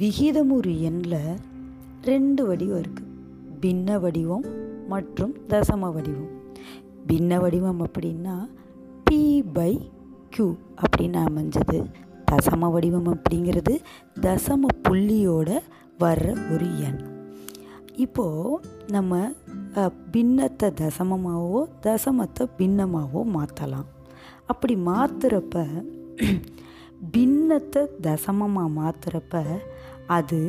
விகிதமுறு எண்ணில் ரெண்டு வடிவம் இருக்குது பின்ன வடிவம் மற்றும் தசம வடிவம். பின்ன வடிவம் அப்படின்னா பி பை க்யூ அப்படின்னு அமைஞ்சது. தசம வடிவம் அப்படிங்கிறது தசம புள்ளியோட வர்ற ஒரு எண். இப்போது நம்ம பின்னத்தை தசமமாகவோ தசமத்தை பின்னமாகவோ மாற்றலாம் அப்படி மாற்றுறப்ப பின்னத்தை தசமமாக மாற்றுறப்ப அது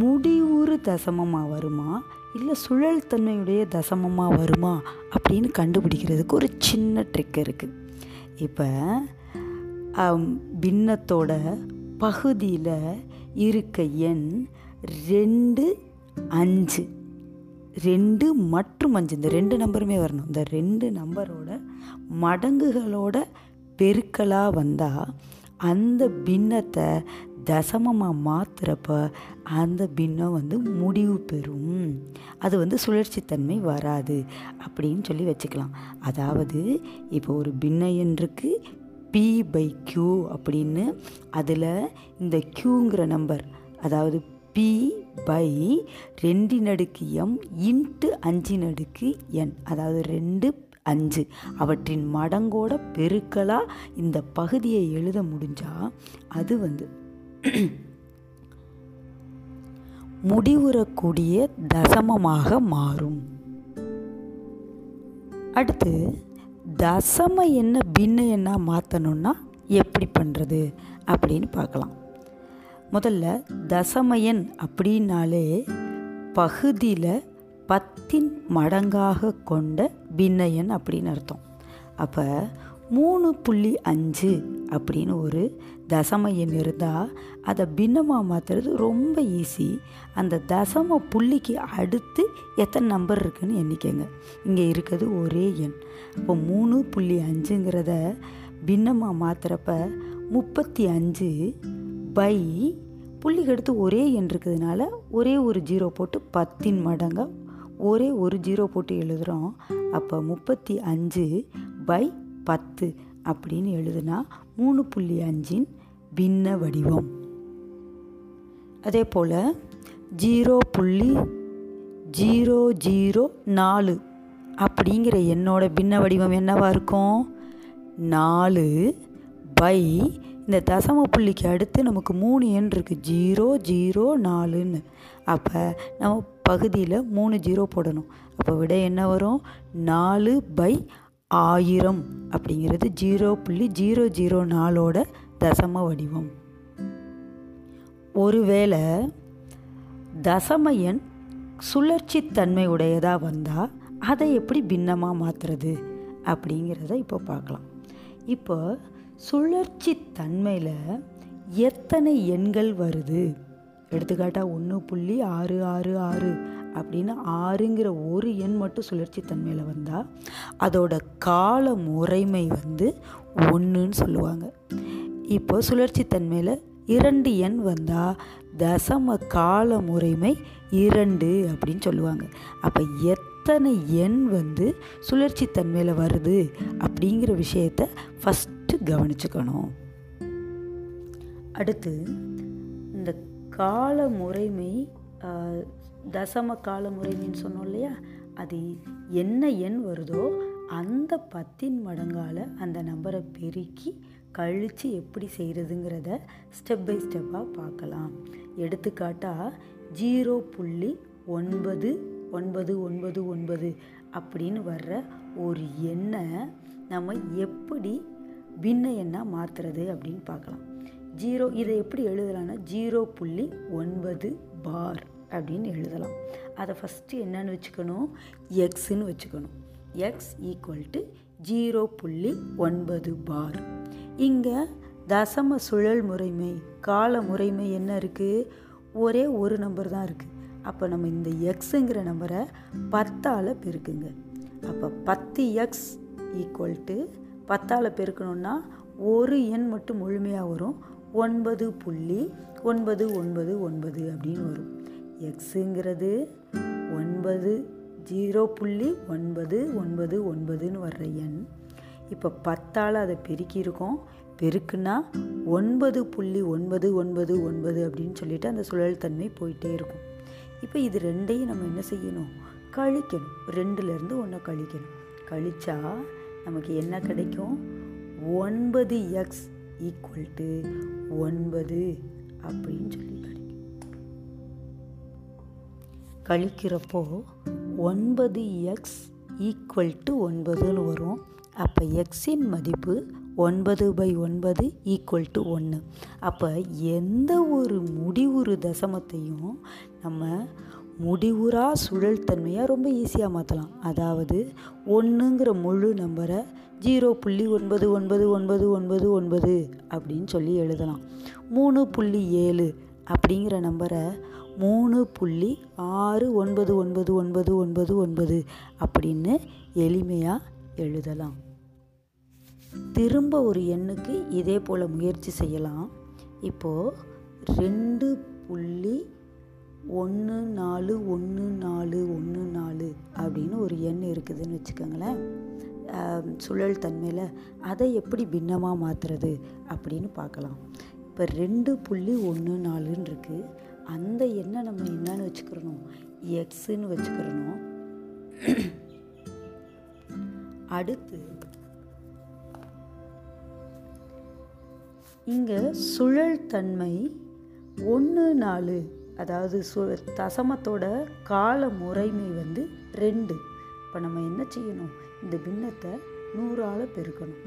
முடிவுறு தசமமாக வருமா? இல்லை சுழல் தன்மையுடைய தசமமாக வருமா? அப்படின்னு கண்டுபிடிக்கிறதுக்கு ஒரு சின்ன ட்ரிக் இருக்குது இப்போ பின்னத்தோட பகுதியில் இருக்க எண் ரெண்டு அஞ்சு. ரெண்டு மற்றும் அஞ்சு. இந்த ரெண்டு நம்பருமே வரணும். இந்த ரெண்டு நம்பரோட மடங்குகளோட பெருக்கலாக வந்தால் அந்த பின்னத்தை தசமமாக மாற்றுறப்ப அந்த பின்னம் வந்து முடிவு பெறும். அது வந்து சுழற்சித்தன்மை வராது அப்படின்னு சொல்லி வச்சுக்கலாம். அதாவது இப்போ ஒரு பின்ன எண் பி பை க்யூ அப்படின்னு அதில் இந்த க்யூங்கிற நம்பர் அதாவது பி பை ரெண்டு நடுக்கு எம் இன்ட்டு அஞ்சு நடுக்கு என் அதாவது ரெண்டு அஞ்சு. அவற்றின் மடங்கோட பெருக்கலாக இந்த பகுதியை எழுத முடிஞ்சால் அது வந்து முடிவுறக்கூடிய தசமமாக மாறும். அடுத்து தசம என்ன பின்ன என்ன மாற்றணும்னா எப்படி பண்ணுறது அப்படின்னு பார்க்கலாம். முதல்ல தசமயன் அப்படின்னாலே பகுதியில் பத்தின் மடங்காக கொண்ட பின்னயன் அப்படின்னு அர்த்தம். அப்போ மூணு புள்ளி அஞ்சு அப்படின்னு ஒரு தசம எண் இருந்தால் அதை பின்னமாக மாற்றுறது ரொம்ப ஈஸி அந்த தசம புள்ளிக்கு அடுத்து எத்தனை நம்பர் இருக்குதுன்னு எண்ணிக்கங்க. இங்கே இருக்கிறது ஒரே எண். அப்போ மூணு புள்ளி அஞ்சுங்கிறத பின்னமாக மாற்றுறப்ப முப்பத்தி அஞ்சு பை புள்ளிக்கு அடுத்து ஒரே எண் இருக்கிறதுனால ஒரே ஒரு ஜீரோ போட்டு பத்தின் மடங்க ஒரே ஒரு ஜீரோ போட்டு எழுதுகிறோம் அப்போ முப்பத்தி அஞ்சு பை பத்து அப்படின்னு எழுதுனா மூணு புள்ளி அஞ்சின் பின்ன வடிவம். அதே போல் ஜீரோ புள்ளி ஜீரோ ஜீரோ நாலு அப்படிங்கிற எண்ணோட பின்ன வடிவம் என்னவா இருக்கும்? நாலு பை இந்த தசம புள்ளிக்கு அடுத்து நமக்கு மூணு எண் இருக்குது ஜீரோ ஜீரோ நாலுன்னு. அப்போ நம்ம பகுதியில் மூணு ஜீரோ போடணும். அப்போ விட என்ன வரும்? நாலு பை ஆயிரம் அப்படிங்கிறது ஜீரோ புள்ளி ஜீரோ ஜீரோ நாலோட தசம வடிவம். ஒருவேளை தசம எண் சுழற்சித்தன்மை உடையதாக வந்தால் அதை எப்படி பின்னமாக மாற்றுறது அப்படிங்கிறத இப்போ பார்க்கலாம். இப்போ சுழற்சி தன்மையில் எத்தனை எண்கள் வருது? எடுத்துக்காட்டாக ஒன்று புள்ளி ஆறு ஆறு ஆறு அப்படின்னு ஆறுங்கிற ஒரு எண் மட்டும் சுழற்சி தன்மையில் வந்தால் அதோட கால முறைமை வந்து ஒன்றுன்னு சொல்லுவாங்க. இப்போ சுழற்சி தன்மையில் இரண்டு எண் வந்தால் தசம கால முறைமை இரண்டு அப்படின்னு சொல்லுவாங்க. அப்போ எத்தனை எண் வந்து சுழற்சி தன்மையில் வருது அப்படிங்கிற விஷயத்த ஃபஸ்ட்டு கவனிச்சுக்கணும். அடுத்து இந்த கால முறைமை தசம கால முறைன்னு சொன்னோம் இல்லையா? அது என்ன எண் வருதோ அந்த பத்தின் மடங்கால் அந்த நம்பரை பெருக்கி கழித்து எப்படி செய்கிறதுங்கிறத ஸ்டெப் பை ஸ்டெப்பாக பார்க்கலாம். எடுத்துக்காட்டாக ஜீரோ புள்ளி ஒன்பது ஒன்பது ஒன்பது ஒன்பது அப்படின்னு வர்ற ஒரு எண்ணை நம்ம எப்படி பின்ன எண்ணாக மாற்றுறது அப்படின்னு பார்க்கலாம். ஜீரோ இதை எப்படி எழுதலாம்னா ஜீரோ புள்ளி ஒன்பது பார். அப்படின்னு எழுதலாம். அதை ஃபஸ்ட்டு என்னென்னு வச்சுக்கணும்? எக்ஸ்ன்னு வச்சுக்கணும். எக்ஸ் ஈக்குவல் டு ஜீரோ புள்ளி ஒன்பது பார் இங்கே தசம சுழல் முறைமை கால முறைமை என்ன இருக்குது ஒரே ஒரு நம்பர் தான் இருக்குது அப்போ நம்ம இந்த எக்ஸுங்கிற நம்பரை பத்தால் பெருக்குங்க. அப்போ பத்து எக்ஸ் ஈக்குவல் டு பத்தால் பெருக்கணும்னா ஒரு எண் மட்டும் முழுமையாக வரும். ஒன்பது புள்ளி ஒன்பது ஒன்பது ஒன்பது அப்படின்னு வரும். எக்ஸுங்கிறது ஒன்பது ஜீரோ புள்ளி ஒன்பது ஒன்பது ஒன்பதுன்னு வர்ற எண். இப்போ பத்தால் அதை பெருக்கியிருக்கோம். பெருக்குன்னா ஒன்பது புள்ளி ஒன்பது ஒன்பது ஒன்பது அப்படின்னு சொல்லிட்டு அந்த சுழல் தன்மை போயிட்டே இருக்கும். இப்போ இது ரெண்டையும் நம்ம என்ன செய்யணும்? கழிக்கணும். ரெண்டுலேருந்து ஒன்றை கழிக்கணும். கழிச்சா நமக்கு என்ன கிடைக்கும்? ஒன்பது எக்ஸ் ஈக்குவல் டு ஒன்பது அப்படின்னு சொல்லி கழிக்கிறப்போ ஒன்பது எக்ஸ் ஈக்குவல் டு ஒன்பதுன்னு வரும். அப்போ எக்ஸின் மதிப்பு ஒன்பது பை ஒன்பது ஈக்குவல் டு ஒன்று அப்போ எந்த ஒரு முடிவுறு தசமத்தையும் நம்ம முடிவுறா சுழல் தன்மையாக ரொம்ப ஈஸியாக மாற்றலாம் அதாவது ஒன்றுங்கிற முழு நம்பரை ஜீரோ புள்ளி ஒன்பது ஒன்பது ஒன்பது ஒன்பது ஒன்பது அப்படின்னு சொல்லி எழுதலாம். மூணு புள்ளி ஏழு அப்படிங்கிற நம்பரை மூணு புள்ளி ஆறு ஒன்பது ஒன்பது ஒன்பது ஒன்பது ஒன்பது அப்படின்னு எளிமையாக எழுதலாம். திரும்ப ஒரு எண்ணுக்கு இதே போல் முயற்சி செய்யலாம். இப்போது ரெண்டு புள்ளி ஒன்று நாலு ஒன்று நாலு ஒன்று நாலு அப்படின்னு ஒரு எண் இருக்குதுன்னு வச்சுக்கோங்களேன். சுழல் தன்மையில் அதை எப்படி பின்னமாக மாற்றுறது அப்படின்னு பார்க்கலாம். இப்போ ரெண்டு புள்ளி ஒன்று நாலுன்னு இருக்குது அந்த எண்ணை நம்ம என்னன்னு வச்சுக்கிறணும்? எக்ஸுன்னு வச்சுக்கிறணும். அடுத்து இங்கே சுழல் தன்மை ஒன்று நாலு அதாவது சு தசமத்தோட கால முறைமை வந்து ரெண்டு. இப்போ நம்ம என்ன செய்யணும்? இந்த பின்னத்தை நூறால் பெருக்கணும்.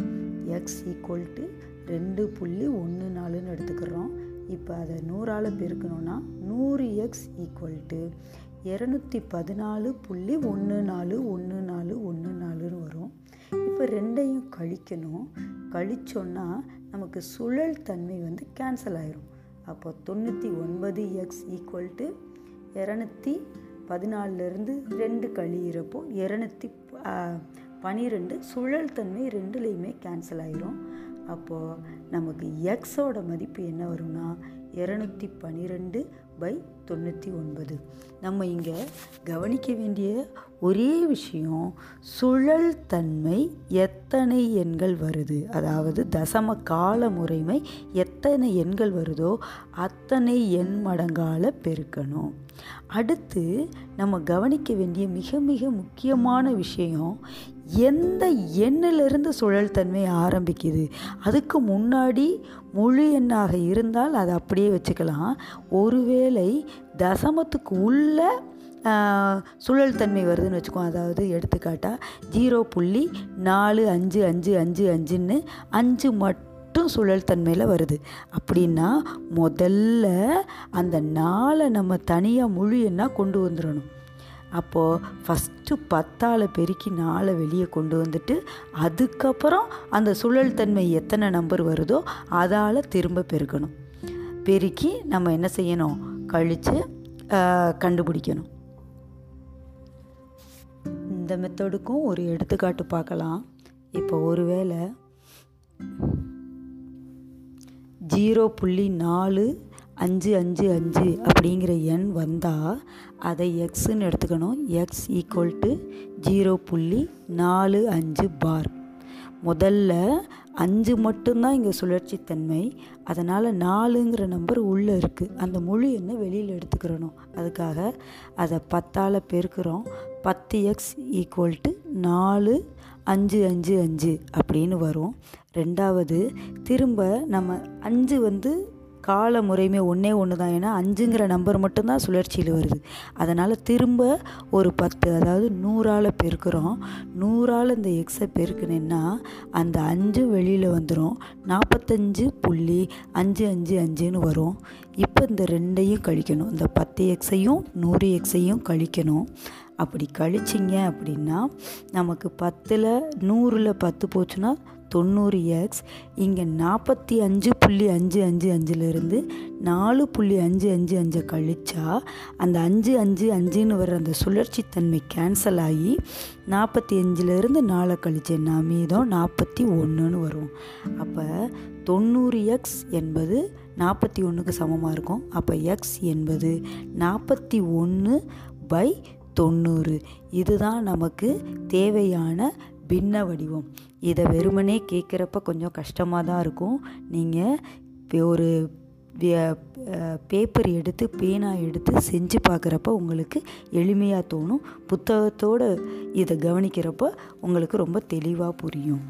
எக்ஸ் ஈக்குவல் டு ரெண்டு புள்ளி ஒன்று நாலுன்னு எடுத்துக்கிறோம். இப்போ அதை நூறால் பெருக்கணும்னா நூறு எக்ஸ் ஈக்குவல் டு இரநூத்தி பதினாலு புள்ளி ஒன்று நாலு ஒன்று நாலு ஒன்று நாலுன்னு வரும். இப்போ ரெண்டையும் கழிக்கணும். கழிச்சோன்னா நமக்கு சுழல் தன்மை வந்து கேன்சல் ஆயிரும். அப்போ தொண்ணூற்றி ஒன்பது எக்ஸ் ஈக்குவல் டு இரநூத்தி பதினாலிருந்து ரெண்டு கழியிறப்போ இரநூத்தி பனிரெண்டு சுழல் தன்மை ரெண்டுலேயுமே கேன்சல் ஆயிரும். அப்போது நமக்கு எக்ஸோட மதிப்பு என்ன வரும்னா இரநூத்தி பன்னிரெண்டு பை தொண்ணூற்றி ஒன்பது. நம்ம இங்கே கவனிக்க வேண்டிய ஒரே விஷயம் சுழல் தன்மை எத்தனை எண்கள் வருது? அதாவது தசம கால முறைமை எத்தனை எண்கள் வருதோ அத்தனை எண் மடங்கால பெருக்கணும். அடுத்து நம்ம கவனிக்க வேண்டிய மிக மிக முக்கியமான விஷயம் எந்த எண்ணிலிருந்து சுழல் தன்மை ஆரம்பிக்குது? அதுக்கு முன்னாடி முழு எண்ணாக இருந்தால் அதை அப்படியே வச்சுக்கலாம். ஒருவேளை தசமத்துக்கு உள்ள சுழல் தன்மை வருதுன்னு வச்சுக்கோம் அதாவது எடுத்துக்காட்டால் ஜீரோ புள்ளி நாலு அஞ்சு அஞ்சு அஞ்சு அஞ்சுன்னு அஞ்சு மட்டும் சுழல் தன்மையில் வருது. அப்படின்னா முதல்ல அந்த நாளை நம்ம தனியாக முழு எண்ணாக கொண்டு வந்துடணும். அப்போது ஃபஸ்ட்டு பத்தால் பெருக்கி நாளை வெளியே கொண்டு வந்துட்டு அதுக்கப்புறம் அந்த சுழல் தன்மை எத்தனை நம்பர் வருதோ அதால் திரும்ப பெருக்கணும். பெருக்கி நம்ம என்ன செய்யணும்? கழித்து கண்டுபிடிக்கணும். இந்த மெத்தடுக்கும் ஒரு எடுத்துக்காட்டு பார்க்கலாம். இப்போ ஒருவேளை ஜீரோ புள்ளி நாலு அஞ்சு அஞ்சு அஞ்சு அப்படிங்கிற எண் வந்தால் அதை எக்ஸுன்னு எடுத்துக்கணும். எக்ஸ் ஈக்குவல் டு ஜீரோ புள்ளி நாலு அஞ்சு பார் முதல்ல அஞ்சு மட்டும்தான் இங்கே சுழற்சித்தன்மை அதனால் நாலுங்கிற நம்பர் உள்ளே இருக்குது அந்த முழு எண்ணை வெளியில் எடுத்துக்கிறணும். அதுக்காக அதை பத்தால் பெருக்கிறோம். பத்து எக்ஸ் ஈக்குவல் டு நாலு அஞ்சு அஞ்சு அஞ்சு அப்படின்னு வரும். ரெண்டாவது திரும்ப நம்ம அஞ்சு வந்து கால முறையுமே ஒன்றே ஒன்று தான் ஏன்னா அஞ்சுங்கிற நம்பர் மட்டும்தான் சுழற்சியில் வருது. அதனால் திரும்ப ஒரு பத்து அதாவது நூறால் பெருக்கிறோம். நூறால் இந்த எக்ஸை பெருக்கினேன்னா அந்த அஞ்சும் வெளியில் வந்துடும் நாற்பத்தஞ்சு புள்ளி அஞ்சு அஞ்சு அஞ்சுன்னு வரும். இப்போ இந்த ரெண்டையும் கழிக்கணும். இந்த பத்து எக்ஸையும் நூறு எக்ஸையும் கழிக்கணும். அப்படி கழிச்சிங்க அப்படின்னா நமக்கு பத்தில் நூறில் பத்து போச்சுன்னா தொண்ணூறு எக்ஸ் இங்கே நாற்பத்தி அஞ்சு புள்ளி அஞ்சு அஞ்சு அஞ்சுலேருந்து நாலு புள்ளி அஞ்சு அஞ்சு அஞ்சை கழிச்சா அந்த அஞ்சு அஞ்சு அஞ்சுன்னு வர அந்த சுழற்சி தன்மை கேன்சல் ஆகி நாற்பத்தி அஞ்சுலேருந்து நாலை கழிச்சேன்னா மீதம் நாற்பத்தி ஒன்றுன்னு வரும். அப்போ தொண்ணூறு எக்ஸ் என்பது நாற்பத்தி ஒன்றுக்கு சமமாக இருக்கும். அப்போ எக்ஸ் என்பது நாற்பத்தி ஒன்று பை தொண்ணூறு. இதுதான் நமக்கு தேவையான பின்ன வடிவம். இதை வெறுமனே கேட்குறப்ப கொஞ்சம் கஷ்டமாக தான் இருக்கும். நீங்கள் ஒரு பேப்பர் எடுத்து பேனா எடுத்து செஞ்சு பார்க்குறப்ப உங்களுக்கு எளிமையாக தோணும். புத்தகத்தோடு இதை கவனிக்கிறப்ப உங்களுக்கு ரொம்ப தெளிவாக புரியும்.